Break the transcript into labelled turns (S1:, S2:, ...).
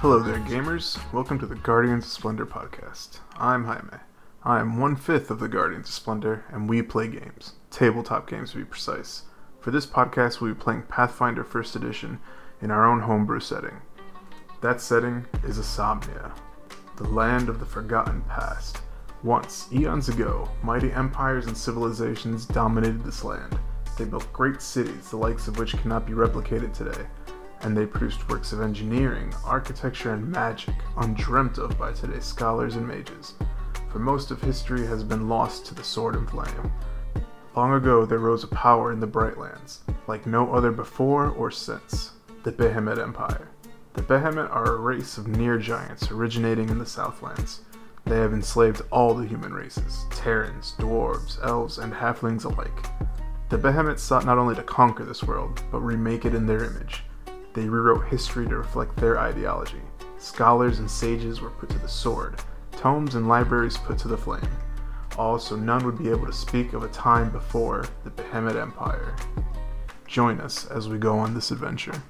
S1: Hello there, gamers. Welcome to the Guardians of Splendor podcast. I'm Jaime. I am one fifth of the Guardians of Splendor, and we play games. Tabletop games, to be precise. For this podcast, we'll be playing Pathfinder First Edition in our own homebrew setting. That setting is Asomnia, the land of the forgotten past. Once, eons ago, mighty empires and civilizations dominated this land. They built great cities, the likes of which cannot be replicated today, and they produced works of engineering, architecture, and magic undreamt of by today's scholars and mages. For most of history has been lost to the sword and flame. Long ago, there rose a power in the Brightlands, like no other before or since the Behemoth Empire. The Behemoth are a race of near giants originating in the Southlands. They have enslaved all the human races Terrans, dwarves, elves, and halflings alike. The Behemoth sought not only to conquer this world, but remake it in their image. They rewrote history to reflect their ideology. Scholars and sages were put to the sword, tomes and libraries put to the flame, Also, none would be able to speak of a time before the Behemoth Empire. Join us as we go on this adventure.